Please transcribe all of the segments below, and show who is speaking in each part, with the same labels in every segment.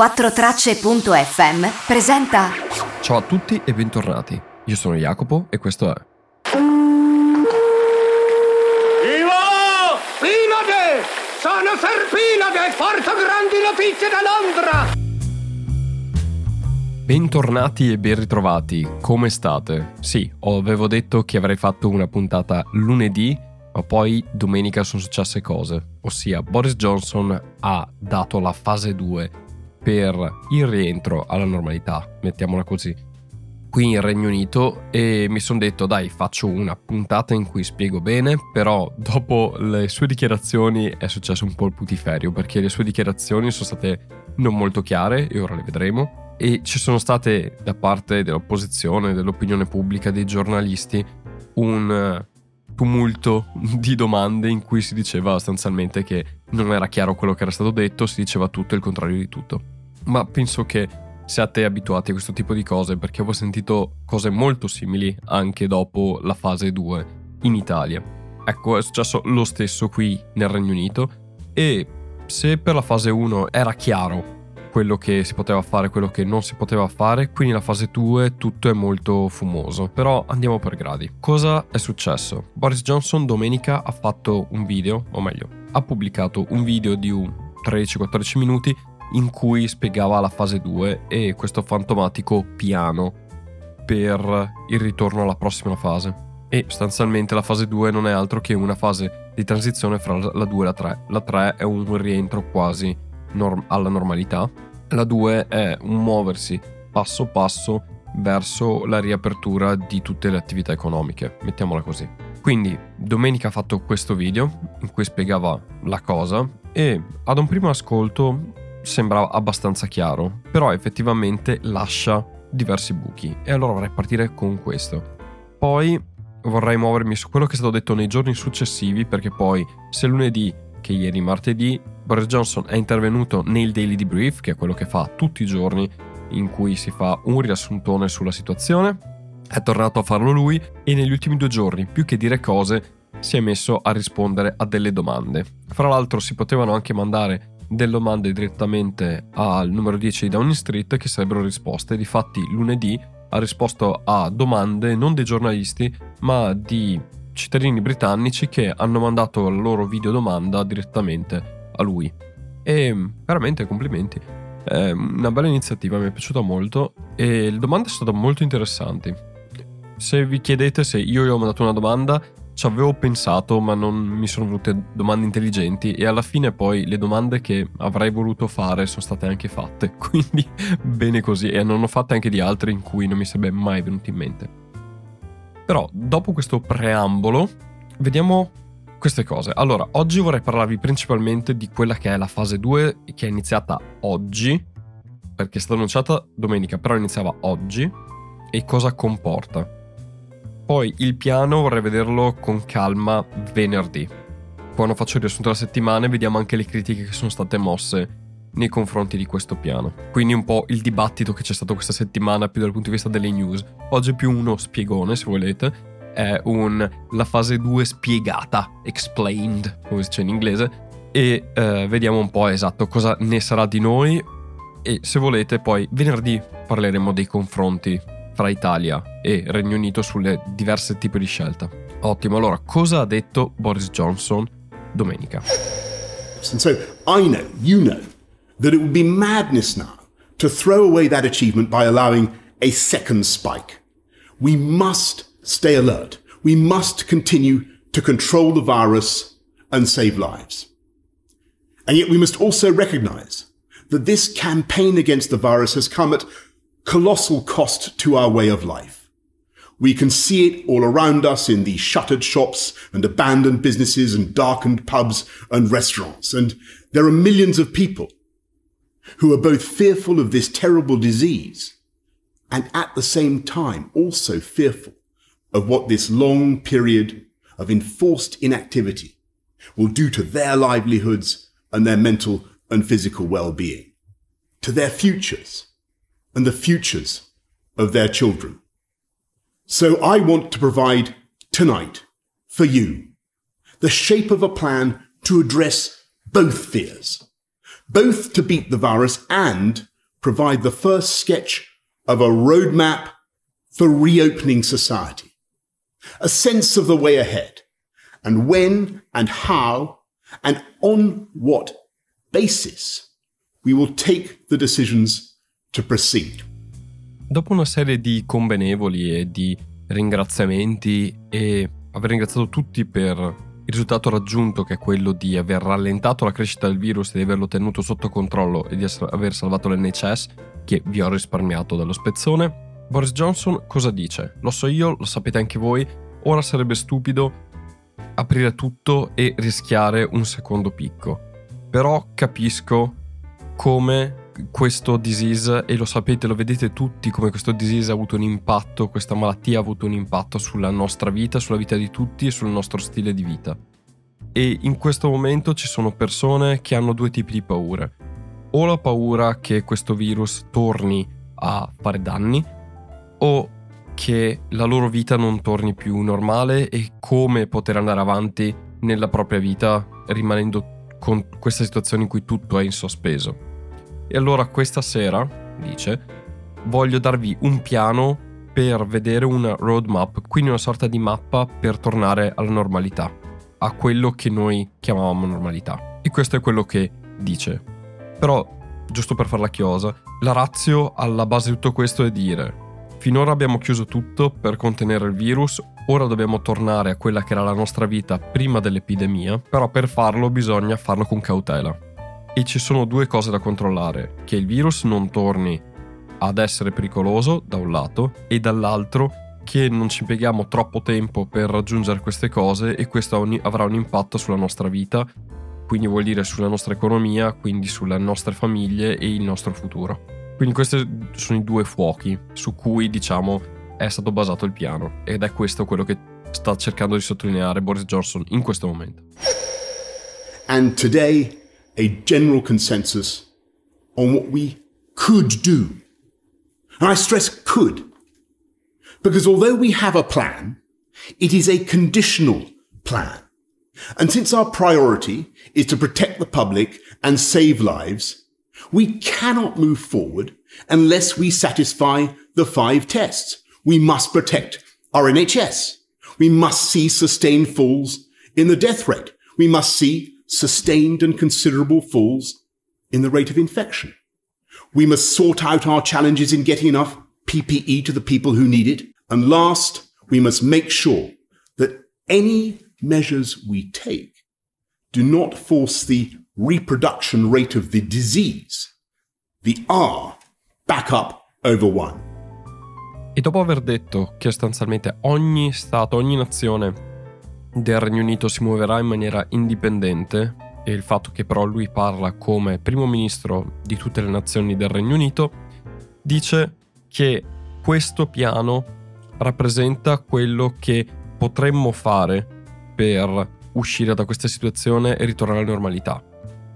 Speaker 1: 4tracce.fm presenta
Speaker 2: Ciao a tutti e bentornati. Io sono Jacopo e questo è
Speaker 3: Ivo! Pinade! Sono Serpinade! Porto grandi notizie da Londra!
Speaker 2: Bentornati e ben ritrovati. Come state? Sì, avevo detto che avrei fatto una puntata lunedì, ma poi domenica sono successe cose. Ossia, Boris Johnson ha dato la fase 2 per il rientro alla normalità, mettiamola così, qui in Regno Unito e mi sono detto dai faccio una puntata in cui spiego bene, però dopo le sue dichiarazioni è successo un po' il putiferio perché le sue dichiarazioni sono state non molto chiare e ora le vedremo e ci sono state da parte dell'opposizione, dell'opinione pubblica, dei giornalisti un tumulto di domande in cui si diceva sostanzialmente che non era chiaro quello che era stato detto, si diceva tutto il contrario di tutto. Ma penso che siate abituati a questo tipo di cose perché avevo sentito cose molto simili anche dopo la fase 2 in Italia. Ecco, è successo lo stesso qui nel Regno Unito e se per la fase 1 era chiaro quello che si poteva fare, quello che non si poteva fare. Quindi la fase 2 tutto è molto fumoso. Però andiamo per gradi. Cosa è successo? Boris Johnson domenica ha fatto un video, o meglio, ha pubblicato un video di un 13-14 minuti in cui spiegava la fase 2 e questo fantomatico piano per il ritorno alla prossima fase. E sostanzialmente la fase 2 non è altro che una fase di transizione fra la 2 e la 3. La 3 è un rientro quasi norm- alla normalità. La 2 è un muoversi passo passo verso la riapertura di tutte le attività economiche, mettiamola così. Quindi domenica ha fatto questo video in cui spiegava la cosa e ad un primo ascolto sembrava abbastanza chiaro, però effettivamente lascia diversi buchi e allora vorrei partire con questo. Poi vorrei muovermi su quello che è stato detto nei giorni successivi perché poi se lunedì che ieri martedì Boris Johnson è intervenuto nel Daily Debrief, che è quello che fa tutti i giorni in cui si fa un riassuntone sulla situazione. È tornato a farlo lui e negli ultimi due giorni, più che dire cose, si è messo a rispondere a delle domande. Fra l'altro si potevano anche mandare delle domande direttamente al numero 10 di Downing Street che sarebbero risposte. Difatti lunedì ha risposto a domande non dei giornalisti ma di cittadini britannici che hanno mandato la loro videodomanda direttamente a lui. E veramente complimenti. È una bella iniziativa, mi è piaciuta molto e le domande sono state molto interessanti. Se vi chiedete se io gli ho mandato una domanda, ci avevo pensato, ma non mi sono venute domande intelligenti e alla fine poi le domande che avrei voluto fare sono state anche fatte, quindi bene così e non ho fatte anche di altre in cui non mi sarebbe mai venuto in mente. Però dopo questo preambolo, vediamo queste cose. Allora, oggi vorrei parlarvi principalmente di quella che è la fase 2 che è iniziata oggi, perché è stata annunciata domenica, però iniziava oggi, e cosa comporta. Poi il piano vorrei vederlo con calma venerdì. Quando faccio il riassunto della settimana vediamo anche le critiche che sono state mosse nei confronti di questo piano. Quindi un po' il dibattito che c'è stato questa settimana più dal punto di vista delle news. Oggi è più uno spiegone, se volete, è un la fase 2 spiegata, explained, come si dice in inglese, e eh, vediamo un po' esatto cosa ne sarà di noi e se volete poi venerdì parleremo dei confronti fra Italia e Regno Unito sulle diverse tipi di scelta. Ottimo, allora cosa ha detto Boris Johnson domenica?
Speaker 4: And so I know, you know, that it would be madness now to throw away that achievement by allowing a second spike. We must stay alert. We must continue to control the virus and save lives. And yet we must also recognize that this campaign against the virus has come at colossal cost to our way of life. We can see it all around us in the shuttered shops and abandoned businesses and darkened pubs and restaurants. And there are millions of people who are both fearful of this terrible disease and at the same time also fearful of what this long period of enforced inactivity will do to their livelihoods and their mental and physical well-being, to their futures and the futures of their children. So I want to provide tonight for you the shape of a plan to address both fears, both to beat the virus and provide the first sketch of a roadmap for reopening society, a sense of the way ahead, and when and how and on what basis we will take the decisions to proceed.
Speaker 2: Dopo una serie di convenevoli e di ringraziamenti e aver ringraziato tutti per il risultato raggiunto che è quello di aver rallentato la crescita del virus e di averlo tenuto sotto controllo e di aver salvato l'NHS che vi ho risparmiato dallo spezzone, Boris Johnson cosa dice? Lo so io, lo sapete anche voi, ora sarebbe stupido aprire tutto e rischiare un secondo picco. Però capisco come questo disease, e lo sapete, lo vedete tutti, come questo disease ha avuto un impatto, questa malattia ha avuto un impatto sulla nostra vita, sulla vita di tutti e sul nostro stile di vita. E in questo momento ci sono persone che hanno due tipi di paure. O la paura che questo virus torni a fare danni, o che la loro vita non torni più normale e come poter andare avanti nella propria vita rimanendo con questa situazione in cui tutto è in sospeso. E allora questa sera, dice, voglio darvi un piano per vedere una roadmap, quindi una sorta di mappa per tornare alla normalità, a quello che noi chiamavamo normalità. E questo è quello che dice. Però, giusto per fare la chiosa, la razio alla base di tutto questo è dire Finora abbiamo chiuso tutto per contenere il virus, ora dobbiamo tornare a quella che era la nostra vita prima dell'epidemia, però per farlo bisogna farlo con cautela e ci sono due cose da controllare, che il virus non torni ad essere pericoloso da un lato e dall'altro che non ci impieghiamo troppo tempo per raggiungere queste cose e questo avrà un impatto sulla nostra vita, quindi vuol dire sulla nostra economia, quindi sulle nostre famiglie e il nostro futuro. Quindi questi sono i due fuochi su cui diciamo è stato basato il piano ed è questo quello che sta cercando di sottolineare Boris Johnson in questo momento.
Speaker 4: And today a general consensus on what we could do. And I stress could. Because although we have a plan, it is a conditional plan. And since our priority is to protect the public and save lives, we cannot move forward unless we satisfy the five tests. We must protect our NHS. We must see sustained falls in the death rate. We must see sustained and considerable falls in the rate of infection. We must sort out our challenges in getting enough PPE to the people who need it. And last, we must make sure that any measures we take do not force the reproduction rate of the disease, the R, back up over one.
Speaker 2: E dopo aver detto che sostanzialmente ogni Stato, ogni nazione del Regno Unito si muoverà in maniera indipendente e il fatto che però lui parla come primo ministro di tutte le nazioni del Regno Unito, dice che questo piano rappresenta quello che potremmo fare per uscire da questa situazione e ritornare alla normalità.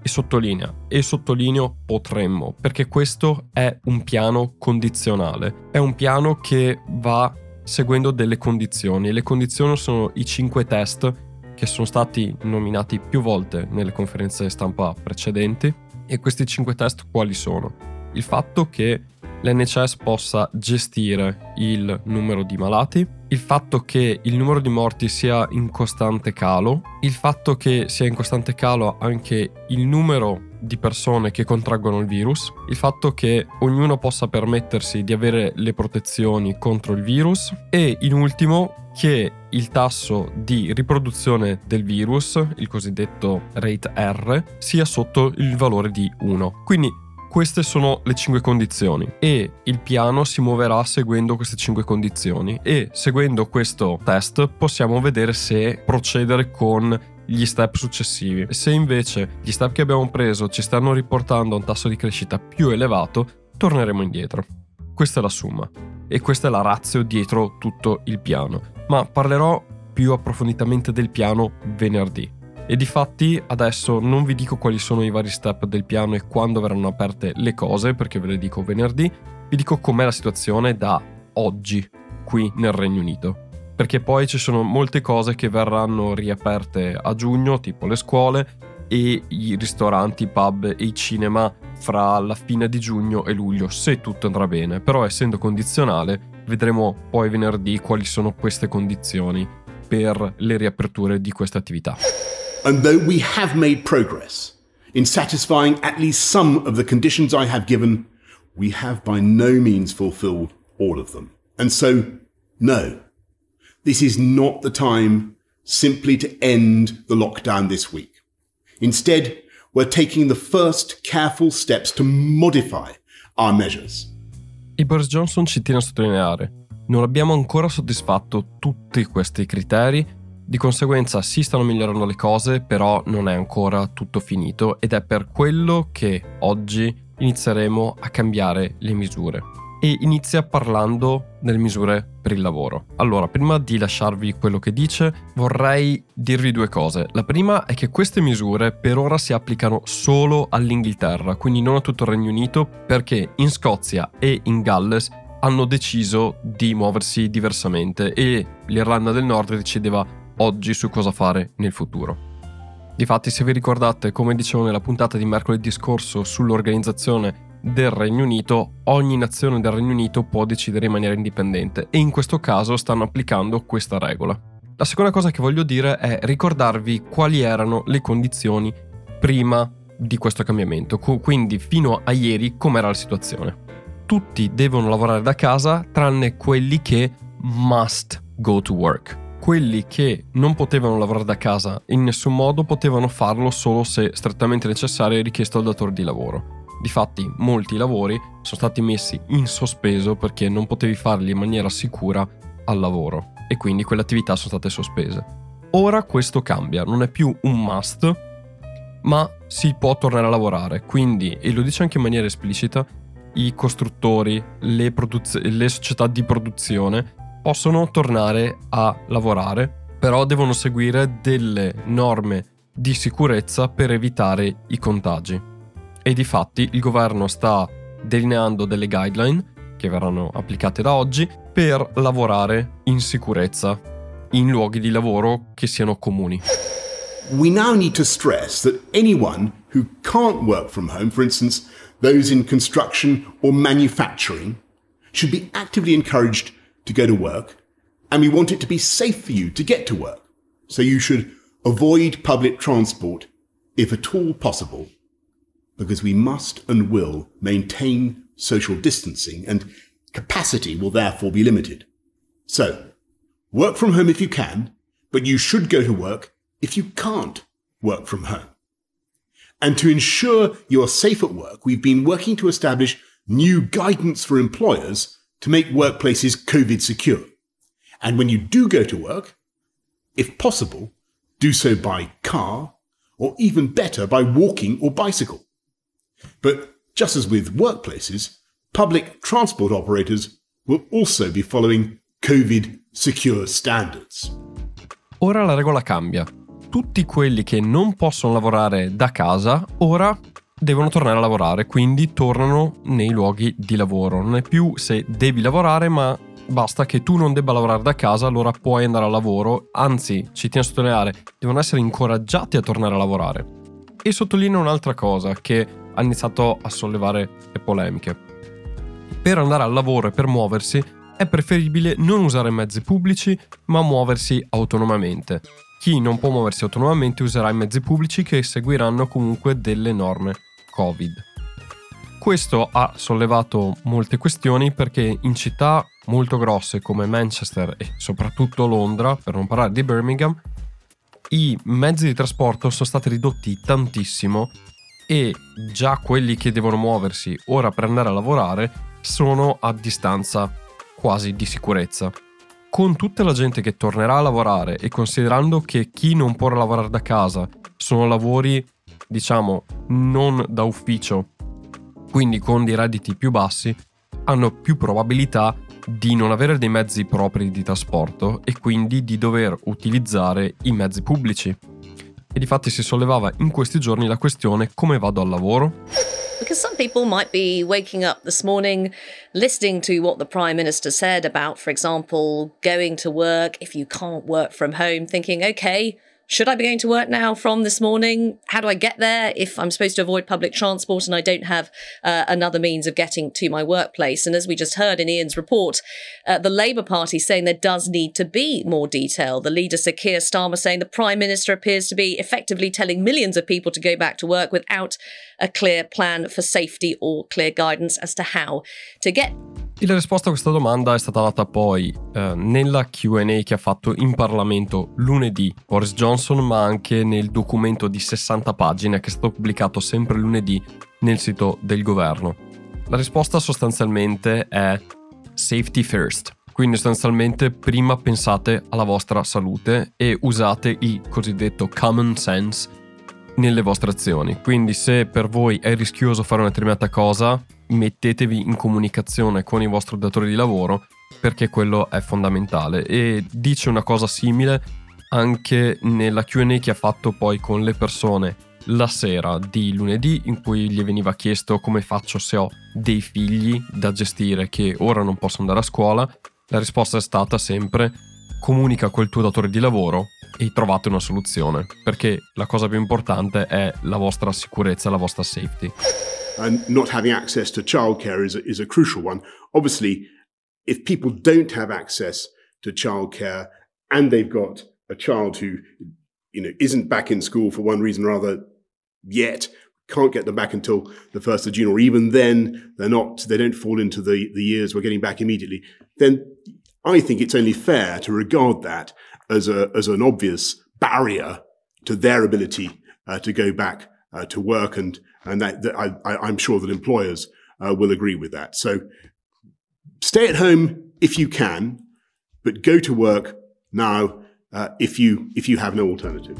Speaker 2: E sottolinea, e sottolineo potremmo, perché questo è un piano condizionale, è un piano che va seguendo delle condizioni. Le condizioni sono i cinque test che sono stati nominati più volte nelle conferenze stampa precedenti. E questi cinque test quali sono? Il fatto che l'NHS possa gestire il numero di malati, il fatto che il numero di morti sia in costante calo, il fatto che sia in costante calo anche il numero di persone che contraggono il virus, il fatto che ognuno possa permettersi di avere le protezioni contro il virus e in ultimo che il tasso di riproduzione del virus, il cosiddetto rate R, sia sotto il valore di 1. Quindi queste sono le 5 condizioni e il piano si muoverà seguendo queste 5 condizioni e seguendo questo test possiamo vedere se procedere con gli step successivi. Se invece gli step che abbiamo preso ci stanno riportando a un tasso di crescita più elevato, torneremo indietro. Questa è la somma e questa è la razio dietro tutto il piano. Ma parlerò più approfonditamente del piano venerdì. E di fatti adesso non vi dico quali sono i vari step del piano e quando verranno aperte le cose, perché ve le dico venerdì, vi dico com'è la situazione da oggi qui nel Regno Unito. Perché poi ci sono molte cose che verranno riaperte a giugno, tipo le scuole e i ristoranti, i pub e i cinema fra la fine di giugno e luglio, se tutto andrà bene. Però essendo condizionale, vedremo poi venerdì quali sono queste condizioni per le riaperture di queste attività.
Speaker 4: And though we have made progress in satisfying at least some of the conditions I have given, we have by no means fulfilled all of them. And so, no, this is not the time simply to end the lockdown this week. Instead, we're taking the first careful steps to modify our measures.
Speaker 2: E Boris Johnson ci tiene a sottolineare, non abbiamo ancora soddisfatto tutti questi criteri, di conseguenza si stanno migliorando le cose, però non è ancora tutto finito ed è per quello che oggi inizieremo a cambiare le misure e inizia parlando delle misure per il lavoro. Allora, prima di lasciarvi quello che dice, vorrei dirvi due cose. La prima è che queste misure per ora si applicano solo all'Inghilterra, quindi non a tutto il Regno Unito, perché in Scozia e in Galles hanno deciso di muoversi diversamente e l'Irlanda del Nord decideva oggi su cosa fare nel futuro. Difatti, se vi ricordate, come dicevo nella puntata di mercoledì scorso sull'organizzazione del Regno Unito, ogni nazione del Regno Unito può decidere in maniera indipendente e in questo caso stanno applicando questa regola. La seconda cosa che voglio dire è ricordarvi quali erano le condizioni prima di questo cambiamento, quindi fino a ieri com'era la situazione. Tutti devono lavorare da casa tranne quelli che must go to work. Quelli che non potevano lavorare da casa in nessun modo potevano farlo solo se strettamente necessario e richiesto dal datore di lavoro. Difatti, molti lavori sono stati messi in sospeso perché non potevi farli in maniera sicura al lavoro e quindi quelle attività sono state sospese. Ora questo cambia, non è più un must, ma si può tornare a lavorare. Quindi, e lo dice anche in maniera esplicita, i costruttori, le, produz- le società di produzione possono tornare a lavorare, però devono seguire delle norme di sicurezza per evitare i contagi e di fatti il governo sta delineando delle guideline che verranno applicate da oggi per lavorare in sicurezza in luoghi di lavoro che siano comuni.
Speaker 4: We now need to stress that anyone who can't work from home, for instance, those in construction or manufacturing, should be actively encouraged to go to work, and we want it to be safe for you to get to work. So you should avoid public transport if at all possible because we must and will maintain social distancing and capacity will therefore be limited. So, work from home if you can, but you should go to work if you can't work from home. And to ensure you're safe at work, we've been working to establish new guidance for employers to make workplaces COVID secure. And when you do go to work, if possible, do so by car, or even better, by walking or bicycle. But just as with workplaces, public transport operators will also be following COVID secure standards.
Speaker 2: Ora la regola cambia. Tutti quelli che non possono lavorare da casa ora devono tornare a lavorare, quindi tornano nei luoghi di lavoro. Non è più se devi lavorare, ma basta che tu non debba lavorare da casa, allora puoi andare al lavoro. Anzi, ci tiene a sottolineare, devono essere incoraggiati a tornare a lavorare. E sottolineo un'altra cosa, che ha iniziato a sollevare le polemiche. Per andare al lavoro e per muoversi è preferibile non usare mezzi pubblici ma muoversi autonomamente. Chi non può muoversi autonomamente userà i mezzi pubblici che seguiranno comunque delle norme Covid. Questo ha sollevato molte questioni perché in città molto grosse come Manchester e soprattutto Londra, per non parlare di Birmingham, i mezzi di trasporto sono stati ridotti tantissimo e già quelli che devono muoversi ora per andare a lavorare sono a distanza quasi di sicurezza. Con tutta la gente che tornerà a lavorare e considerando che chi non può lavorare da casa sono lavori, diciamo, non da ufficio, quindi con dei redditi più bassi, hanno più probabilità di non avere dei mezzi propri di trasporto e quindi di dover utilizzare i mezzi pubblici e difatti si sollevava in questi giorni la questione come vado al lavoro?
Speaker 5: Because some people might be waking up this morning listening to what the Prime Minister said about, for example, going to work if you can't work from home, thinking, okay, should I be going to work now from this morning? How do I get there if I'm supposed to avoid public transport and I don't have uh, another means of getting to my workplace? And as we just heard in Ian's report, uh, the Labour Party saying there does need to be more detail. The leader, Sir Keir Starmer, saying the Prime Minister appears to be effectively telling millions of people to go back to work without a clear plan for safety or clear guidance as to how to get
Speaker 2: la risposta a questa domanda è stata data poi eh, nella QA che ha fatto in Parlamento lunedì Boris Johnson, ma anche nel documento di 60 pagine che è stato pubblicato sempre lunedì nel sito del governo. La risposta sostanzialmente è safety first. Quindi sostanzialmente prima pensate alla vostra salute e usate il cosiddetto common sense nelle vostre azioni. Quindi se per voi è rischioso fare una determinata cosa, mettetevi in comunicazione con i vostri datori di lavoro perché quello è fondamentale. E dice una cosa simile anche nella QA che ha fatto poi con le persone la sera di lunedì in cui gli veniva chiesto come faccio se ho dei figli da gestire che ora non possono andare a scuola. La risposta è stata sempre comunica col tuo datore di lavoro e trovate una soluzione, perché la cosa più importante è la vostra sicurezza, la vostra safety.
Speaker 4: And not having access to childcare is a, is a crucial one. Obviously, if people don't have access to childcare and they've got a child who you know isn't back in school for one reason or other yet can't get them back until the 1st of June, or even then they're not, they don't fall into the, the years we're getting back immediately, then I think it's only fair to regard that as a as an obvious barrier to their ability uh, to go back uh, to work, and and that, that I, am sure that employers uh, will agree with that. So stay at home if you can, but go to work now uh, if you if you have no alternative.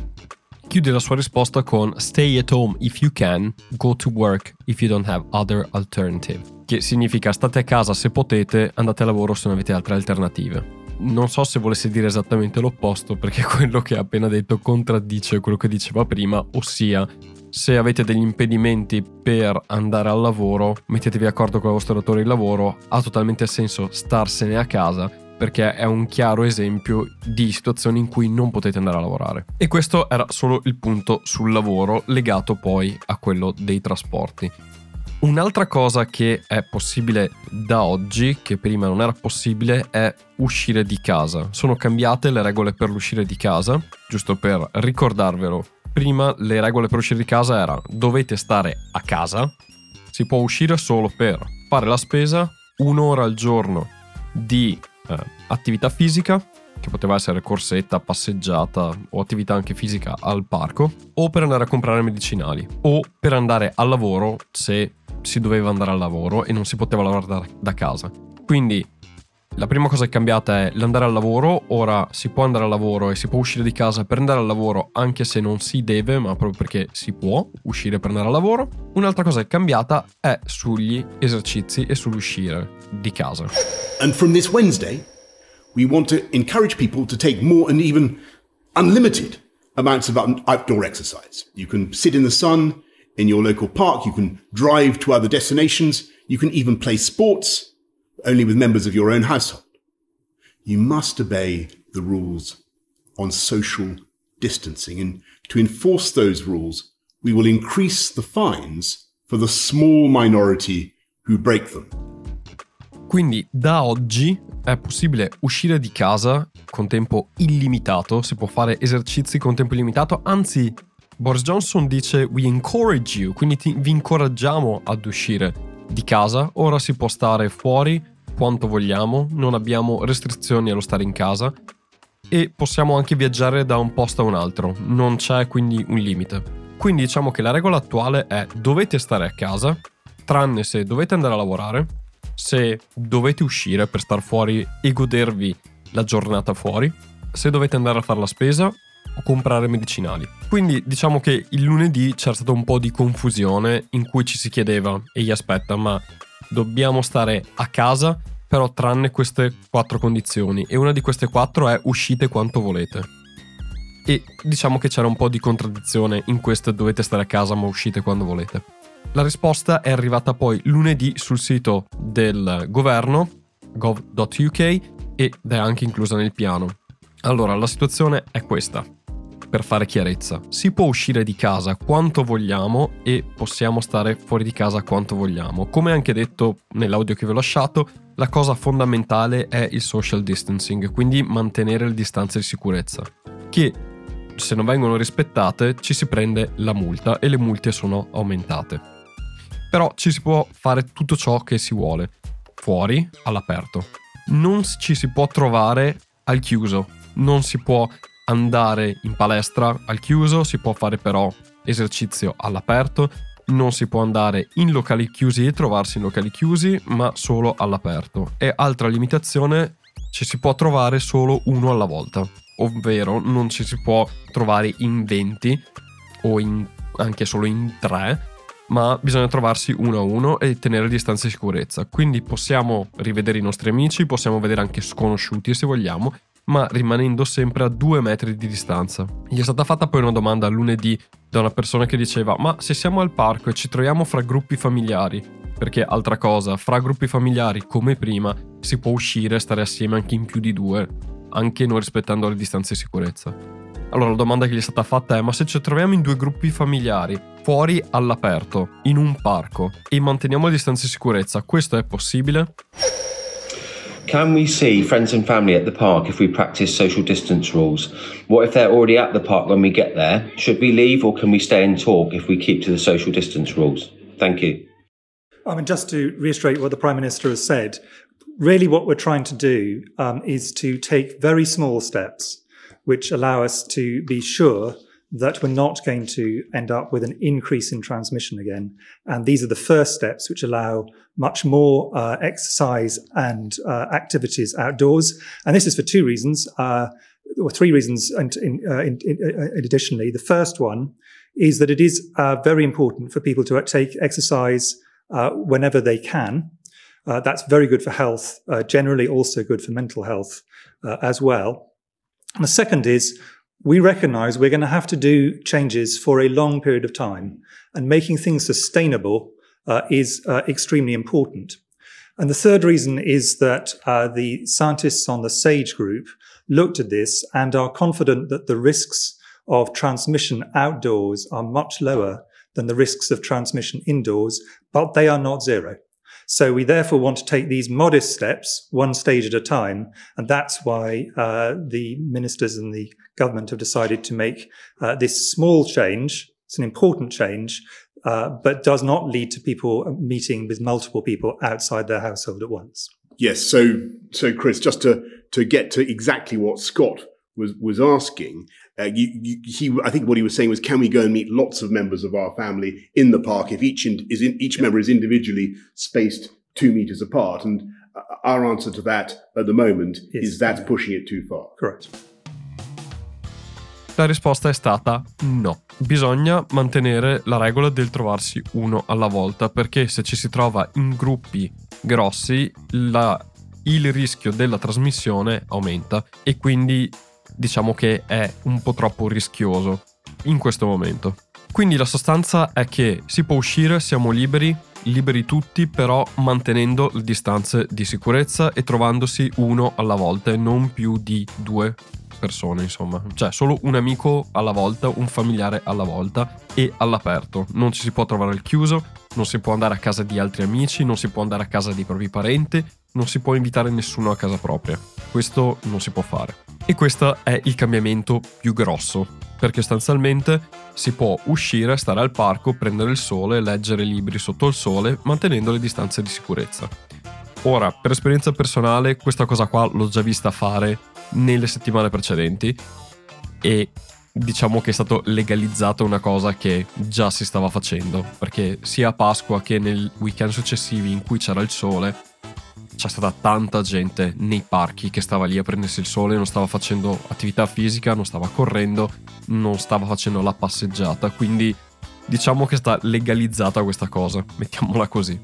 Speaker 2: Chiude la sua risposta con Stay at home if you can, go to work if you don't have other alternative. Che significa state a casa se potete, andate a lavoro se non avete altre alternative non so se volesse dire esattamente l'opposto perché quello che ha appena detto contraddice quello che diceva prima, ossia se avete degli impedimenti per andare al lavoro, mettetevi d'accordo con il vostro datore di lavoro, ha totalmente senso starsene a casa perché è un chiaro esempio di situazioni in cui non potete andare a lavorare. E questo era solo il punto sul lavoro legato poi a quello dei trasporti. Un'altra cosa che è possibile da oggi, che prima non era possibile, è uscire di casa. Sono cambiate le regole per l'uscire di casa, giusto per ricordarvelo. Prima le regole per uscire di casa erano dovete stare a casa, si può uscire solo per fare la spesa, un'ora al giorno di eh, attività fisica, che poteva essere corsetta, passeggiata o attività anche fisica al parco, o per andare a comprare medicinali, o per andare al lavoro se si doveva andare al lavoro e non si poteva lavorare da, da casa. Quindi la prima cosa che è cambiata è l'andare al lavoro, ora si può andare al lavoro e si può uscire di casa per andare al lavoro anche se non si deve, ma proprio perché si può uscire per andare al lavoro. Un'altra cosa che è cambiata è sugli esercizi e sull'uscire di casa.
Speaker 4: And from this Wednesday, we want to encourage people to take more and even unlimited amounts of outdoor exercise. You can sit in the sun, in your local park. You can drive to other destinations. You can even play sports only with members of your own household. You must obey the rules on social distancing. And to enforce those rules, we will increase the fines for the small minority who break them.
Speaker 2: Quindi da oggi è possibile uscire di casa con tempo illimitato, si può fare esercizi con tempo illimitato, anzi Boris Johnson dice we encourage you, quindi ti, vi incoraggiamo ad uscire di casa, ora si può stare fuori quanto vogliamo, non abbiamo restrizioni allo stare in casa e possiamo anche viaggiare da un posto a un altro, non c'è quindi un limite. Quindi diciamo che la regola attuale è dovete stare a casa, tranne se dovete andare a lavorare, se dovete uscire per star fuori e godervi la giornata fuori, se dovete andare a fare la spesa o comprare medicinali. Quindi diciamo che il lunedì c'era stata un po' di confusione in cui ci si chiedeva, ehi aspetta, ma dobbiamo stare a casa, però tranne queste quattro condizioni, e una di queste quattro è uscite quanto volete. E diciamo che c'era un po' di contraddizione in queste dovete stare a casa ma uscite quando volete. La risposta è arrivata poi lunedì sul sito del governo, gov.uk, ed è anche inclusa nel piano. Allora, la situazione è questa per fare chiarezza. Si può uscire di casa quanto vogliamo e possiamo stare fuori di casa quanto vogliamo. Come anche detto nell'audio che vi ho lasciato, la cosa fondamentale è il social distancing, quindi mantenere le distanze di sicurezza, che se non vengono rispettate ci si prende la multa e le multe sono aumentate. Però ci si può fare tutto ciò che si vuole, fuori, all'aperto. Non ci si può trovare al chiuso, non si può andare in palestra al chiuso, si può fare però esercizio all'aperto, non si può andare in locali chiusi e trovarsi in locali chiusi, ma solo all'aperto. E altra limitazione, ci si può trovare solo uno alla volta, ovvero non ci si può trovare in 20 o in, anche solo in 3, ma bisogna trovarsi uno a uno e tenere distanze di sicurezza. Quindi possiamo rivedere i nostri amici, possiamo vedere anche sconosciuti se vogliamo, ma rimanendo sempre a due metri di distanza. Gli è stata fatta poi una domanda lunedì da una persona che diceva ma se siamo al parco e ci troviamo fra gruppi familiari, perché altra cosa, fra gruppi familiari come prima si può uscire e stare assieme anche in più di due, anche non rispettando le distanze di sicurezza. Allora la domanda che gli è stata fatta è ma se ci troviamo in due gruppi familiari, fuori all'aperto, in un parco, e manteniamo le distanze di sicurezza, questo è possibile?
Speaker 6: Can we see friends and family at the park if we practice social distance rules? What if they're already at the park when we get there? Should we leave or can we stay and talk if we keep to the social distance rules? Thank you.
Speaker 7: I mean, just to reiterate what the Prime Minister has said, really what we're trying to do um, is to take very small steps which allow us to be sure that we're not going to end up with an increase in transmission again. And these are the first steps which allow much more uh, exercise and uh, activities outdoors. And this is for two reasons, uh, or three reasons in, in, uh, in, uh, additionally. The first one is that it is uh, very important for people to take exercise whenever they can. that's very good for health, generally also good for mental health as well. And the second is we recognize we're going to have to do changes for a long period of time, and making things sustainable uh, is uh, extremely important. And the third reason is that uh, the scientists on the SAGE group looked at this and are confident that the risks of transmission outdoors are much lower than the risks of transmission indoors, but they are not zero. So we therefore want to take these modest steps, one stage at a time, and that's why uh, the ministers and the government have decided to make uh, this small change. It's an important change, uh, but does not lead to people meeting with multiple people outside their household at once.
Speaker 4: Yes. So, so Chris, just to to get to exactly what Scott was was asking, uh, you, you, he, I think what he was saying was, can we go and meet lots of members of our family in the park if each in, is in, each member is individually spaced two meters apart? And uh, our answer to that at the moment yes. is that's pushing it too far.
Speaker 7: Correct.
Speaker 2: La risposta è stata no. Bisogna mantenere la regola del trovarsi uno alla volta perché se ci si trova in gruppi grossi la, il rischio della trasmissione aumenta e quindi diciamo che è un po' troppo rischioso in questo momento. Quindi la sostanza è che si può uscire, siamo liberi, liberi tutti, però mantenendo le distanze di sicurezza e trovandosi uno alla volta e non più di due persone, insomma. Cioè, solo un amico alla volta, un familiare alla volta e all'aperto. Non ci si può trovare al chiuso, non si può andare a casa di altri amici, non si può andare a casa dei propri parenti, non si può invitare nessuno a casa propria. Questo non si può fare. E questo è il cambiamento più grosso, perché sostanzialmente si può uscire, stare al parco, prendere il sole, leggere libri sotto il sole, mantenendo le distanze di sicurezza. Ora, per esperienza personale, questa cosa qua l'ho già vista fare nelle settimane precedenti e diciamo che è stato legalizzato una cosa che già si stava facendo, perché sia a Pasqua che nel weekend successivi in cui c'era il sole c'è stata tanta gente nei parchi che stava lì a prendersi il sole, non stava facendo attività fisica, non stava correndo, non stava facendo la passeggiata, quindi diciamo che sta legalizzata questa cosa, mettiamola così.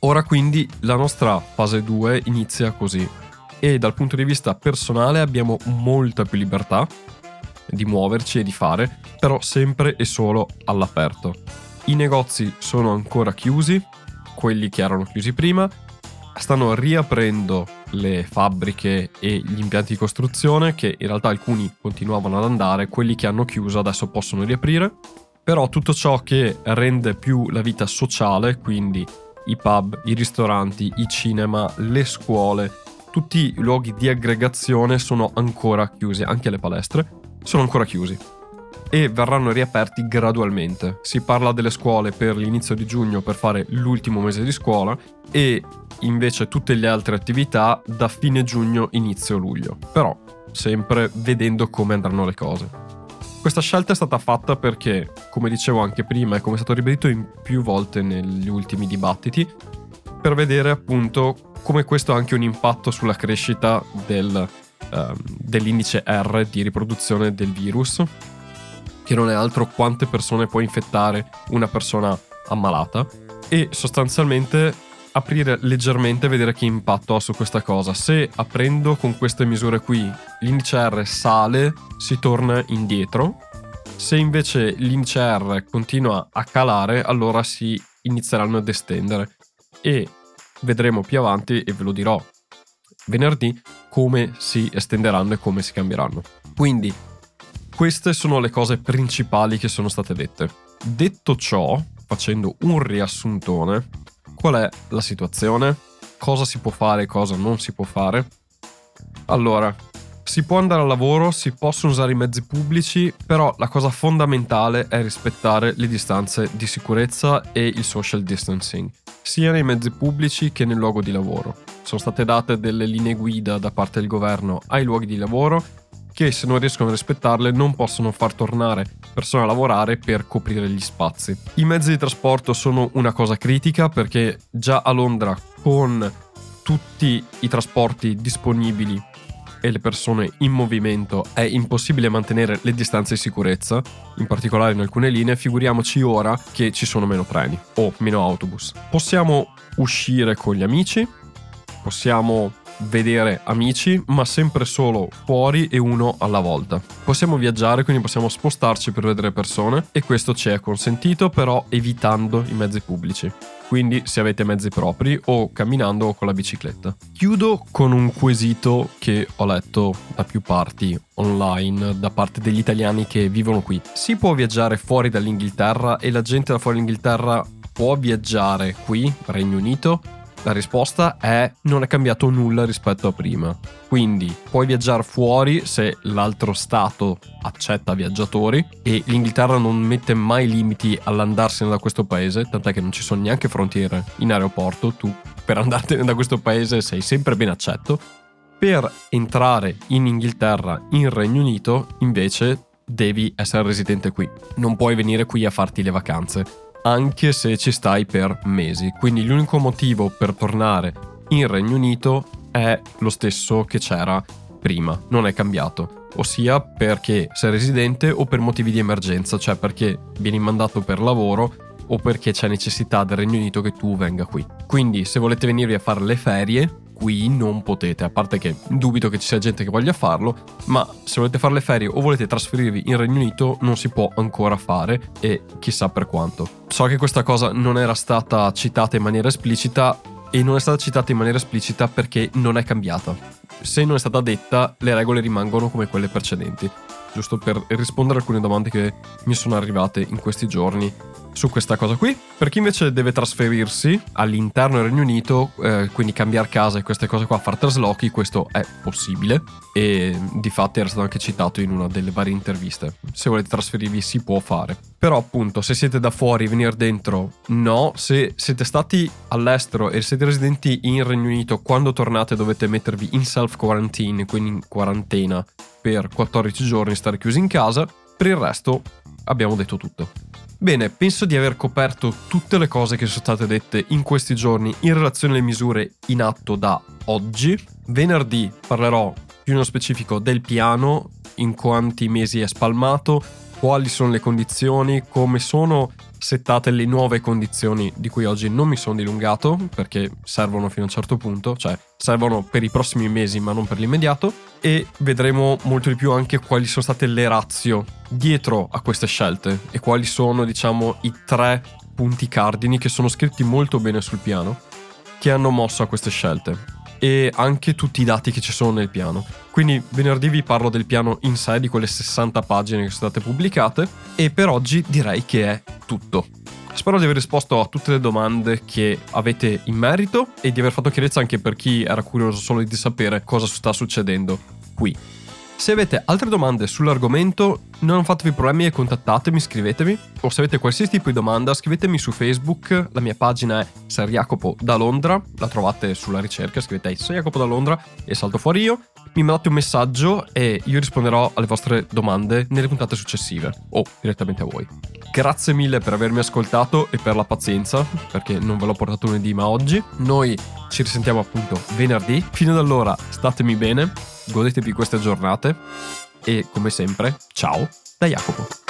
Speaker 2: Ora quindi la nostra fase 2 inizia così e dal punto di vista personale abbiamo molta più libertà di muoverci e di fare, però sempre e solo all'aperto. I negozi sono ancora chiusi, quelli che erano chiusi prima, stanno riaprendo le fabbriche e gli impianti di costruzione, che in realtà alcuni continuavano ad andare, quelli che hanno chiuso adesso possono riaprire, però tutto ciò che rende più la vita sociale, quindi i pub, i ristoranti, i cinema, le scuole, tutti i luoghi di aggregazione sono ancora chiusi, anche le palestre sono ancora chiusi e verranno riaperti gradualmente. Si parla delle scuole per l'inizio di giugno per fare l'ultimo mese di scuola e invece tutte le altre attività da fine giugno inizio luglio. Però sempre vedendo come andranno le cose. Questa scelta è stata fatta perché, come dicevo anche prima e come è stato ribadito più volte negli ultimi dibattiti, per vedere appunto come questo ha anche un impatto sulla crescita del, uh, dell'indice R di riproduzione del virus che non è altro quante persone può infettare una persona ammalata e sostanzialmente aprire leggermente e vedere che impatto ha su questa cosa. Se aprendo con queste misure qui l'indice R sale, si torna indietro. Se invece l'indice R continua a calare, allora si inizieranno ad estendere. E vedremo più avanti, e ve lo dirò venerdì, come si estenderanno e come si cambieranno. Quindi queste sono le cose principali che sono state dette. Detto ciò, facendo un riassuntone, qual è la situazione? Cosa si può fare e cosa non si può fare? Allora, si può andare al lavoro, si possono usare i mezzi pubblici, però la cosa fondamentale è rispettare le distanze di sicurezza e il social distancing, sia nei mezzi pubblici che nel luogo di lavoro. Sono state date delle linee guida da parte del governo ai luoghi di lavoro che se non riescono a rispettarle non possono far tornare persone a lavorare per coprire gli spazi. I mezzi di trasporto sono una cosa critica perché già a Londra con tutti i trasporti disponibili e le persone in movimento è impossibile mantenere le distanze di sicurezza, in particolare in alcune linee, figuriamoci ora che ci sono meno treni o meno autobus. Possiamo uscire con gli amici, possiamo vedere amici, ma sempre solo fuori e uno alla volta. Possiamo viaggiare, quindi possiamo spostarci per vedere persone e questo ci è consentito, però evitando i mezzi pubblici. Quindi se avete mezzi propri o camminando con la bicicletta. Chiudo con un quesito che ho letto da più parti online da parte degli italiani che vivono qui. Si può viaggiare fuori dall'Inghilterra e la gente da fuori dall'Inghilterra può viaggiare qui, Regno Unito? La risposta è non è cambiato nulla rispetto a prima. Quindi puoi viaggiare fuori se l'altro stato accetta viaggiatori e l'Inghilterra non mette mai limiti all'andarsene da questo paese, tant'è che non ci sono neanche frontiere in aeroporto, tu per andartene da questo paese sei sempre ben accetto. Per entrare in Inghilterra, in Regno Unito, invece devi essere residente qui. Non puoi venire qui a farti le vacanze anche se ci stai per mesi. Quindi l'unico motivo per tornare in Regno Unito è lo stesso che c'era prima, non è cambiato. Ossia perché sei residente o per motivi di emergenza, cioè perché vieni mandato per lavoro o perché c'è necessità del Regno Unito che tu venga qui. Quindi se volete venirvi a fare le ferie, qui non potete, a parte che dubito che ci sia gente che voglia farlo, ma se volete fare le ferie o volete trasferirvi in Regno Unito non si può ancora fare e chissà per quanto. So che questa cosa non era stata citata in maniera esplicita e non è stata citata in maniera esplicita perché non è cambiata. Se non è stata detta, le regole rimangono come quelle precedenti. Giusto per rispondere a alcune domande che mi sono arrivate in questi giorni su questa cosa qui. Per chi invece deve trasferirsi all'interno del Regno Unito, eh, quindi cambiare casa e queste cose qua, far traslochi, questo è possibile e di fatto era stato anche citato in una delle varie interviste. Se volete trasferirvi si può fare. Però appunto, se siete da fuori, venire dentro, no. Se siete stati all'estero e siete residenti in Regno Unito, quando tornate dovete mettervi in self quarantine, quindi in quarantena per 14 giorni, stare chiusi in casa. Per il resto abbiamo detto tutto. Bene, penso di aver coperto tutte le cose che sono state dette in questi giorni in relazione alle misure in atto da oggi. Venerdì parlerò più nello specifico del piano, in quanti mesi è spalmato, quali sono le condizioni, come sono settate le nuove condizioni di cui oggi non mi sono dilungato perché servono fino a un certo punto, cioè servono per i prossimi mesi ma non per l'immediato e vedremo molto di più anche quali sono state le razio dietro a queste scelte e quali sono diciamo i tre punti cardini che sono scritti molto bene sul piano che hanno mosso a queste scelte. e anche tutti i dati che ci sono nel piano. Quindi venerdì vi parlo del piano in sé di quelle 60 pagine che sono state pubblicate e per oggi direi che è tutto. Spero di aver risposto a tutte le domande che avete in merito e di aver fatto chiarezza anche per chi era curioso solo di sapere cosa sta succedendo qui. Se avete altre domande sull'argomento, non fatevi problemi e contattatemi, scrivetemi. O se avete qualsiasi tipo di domanda, scrivetemi su Facebook. La mia pagina è Ser Jacopo da Londra. La trovate sulla ricerca, scrivete Ser Jacopo da Londra e salto fuori io. Mi mandate un messaggio e io risponderò alle vostre domande nelle puntate successive o direttamente a voi. Grazie mille per avermi ascoltato e per la pazienza, perché non ve l'ho portato lunedì ma oggi. Noi ci risentiamo appunto venerdì. Fino ad allora statemi bene godetevi queste giornate e come sempre, ciao da Jacopo.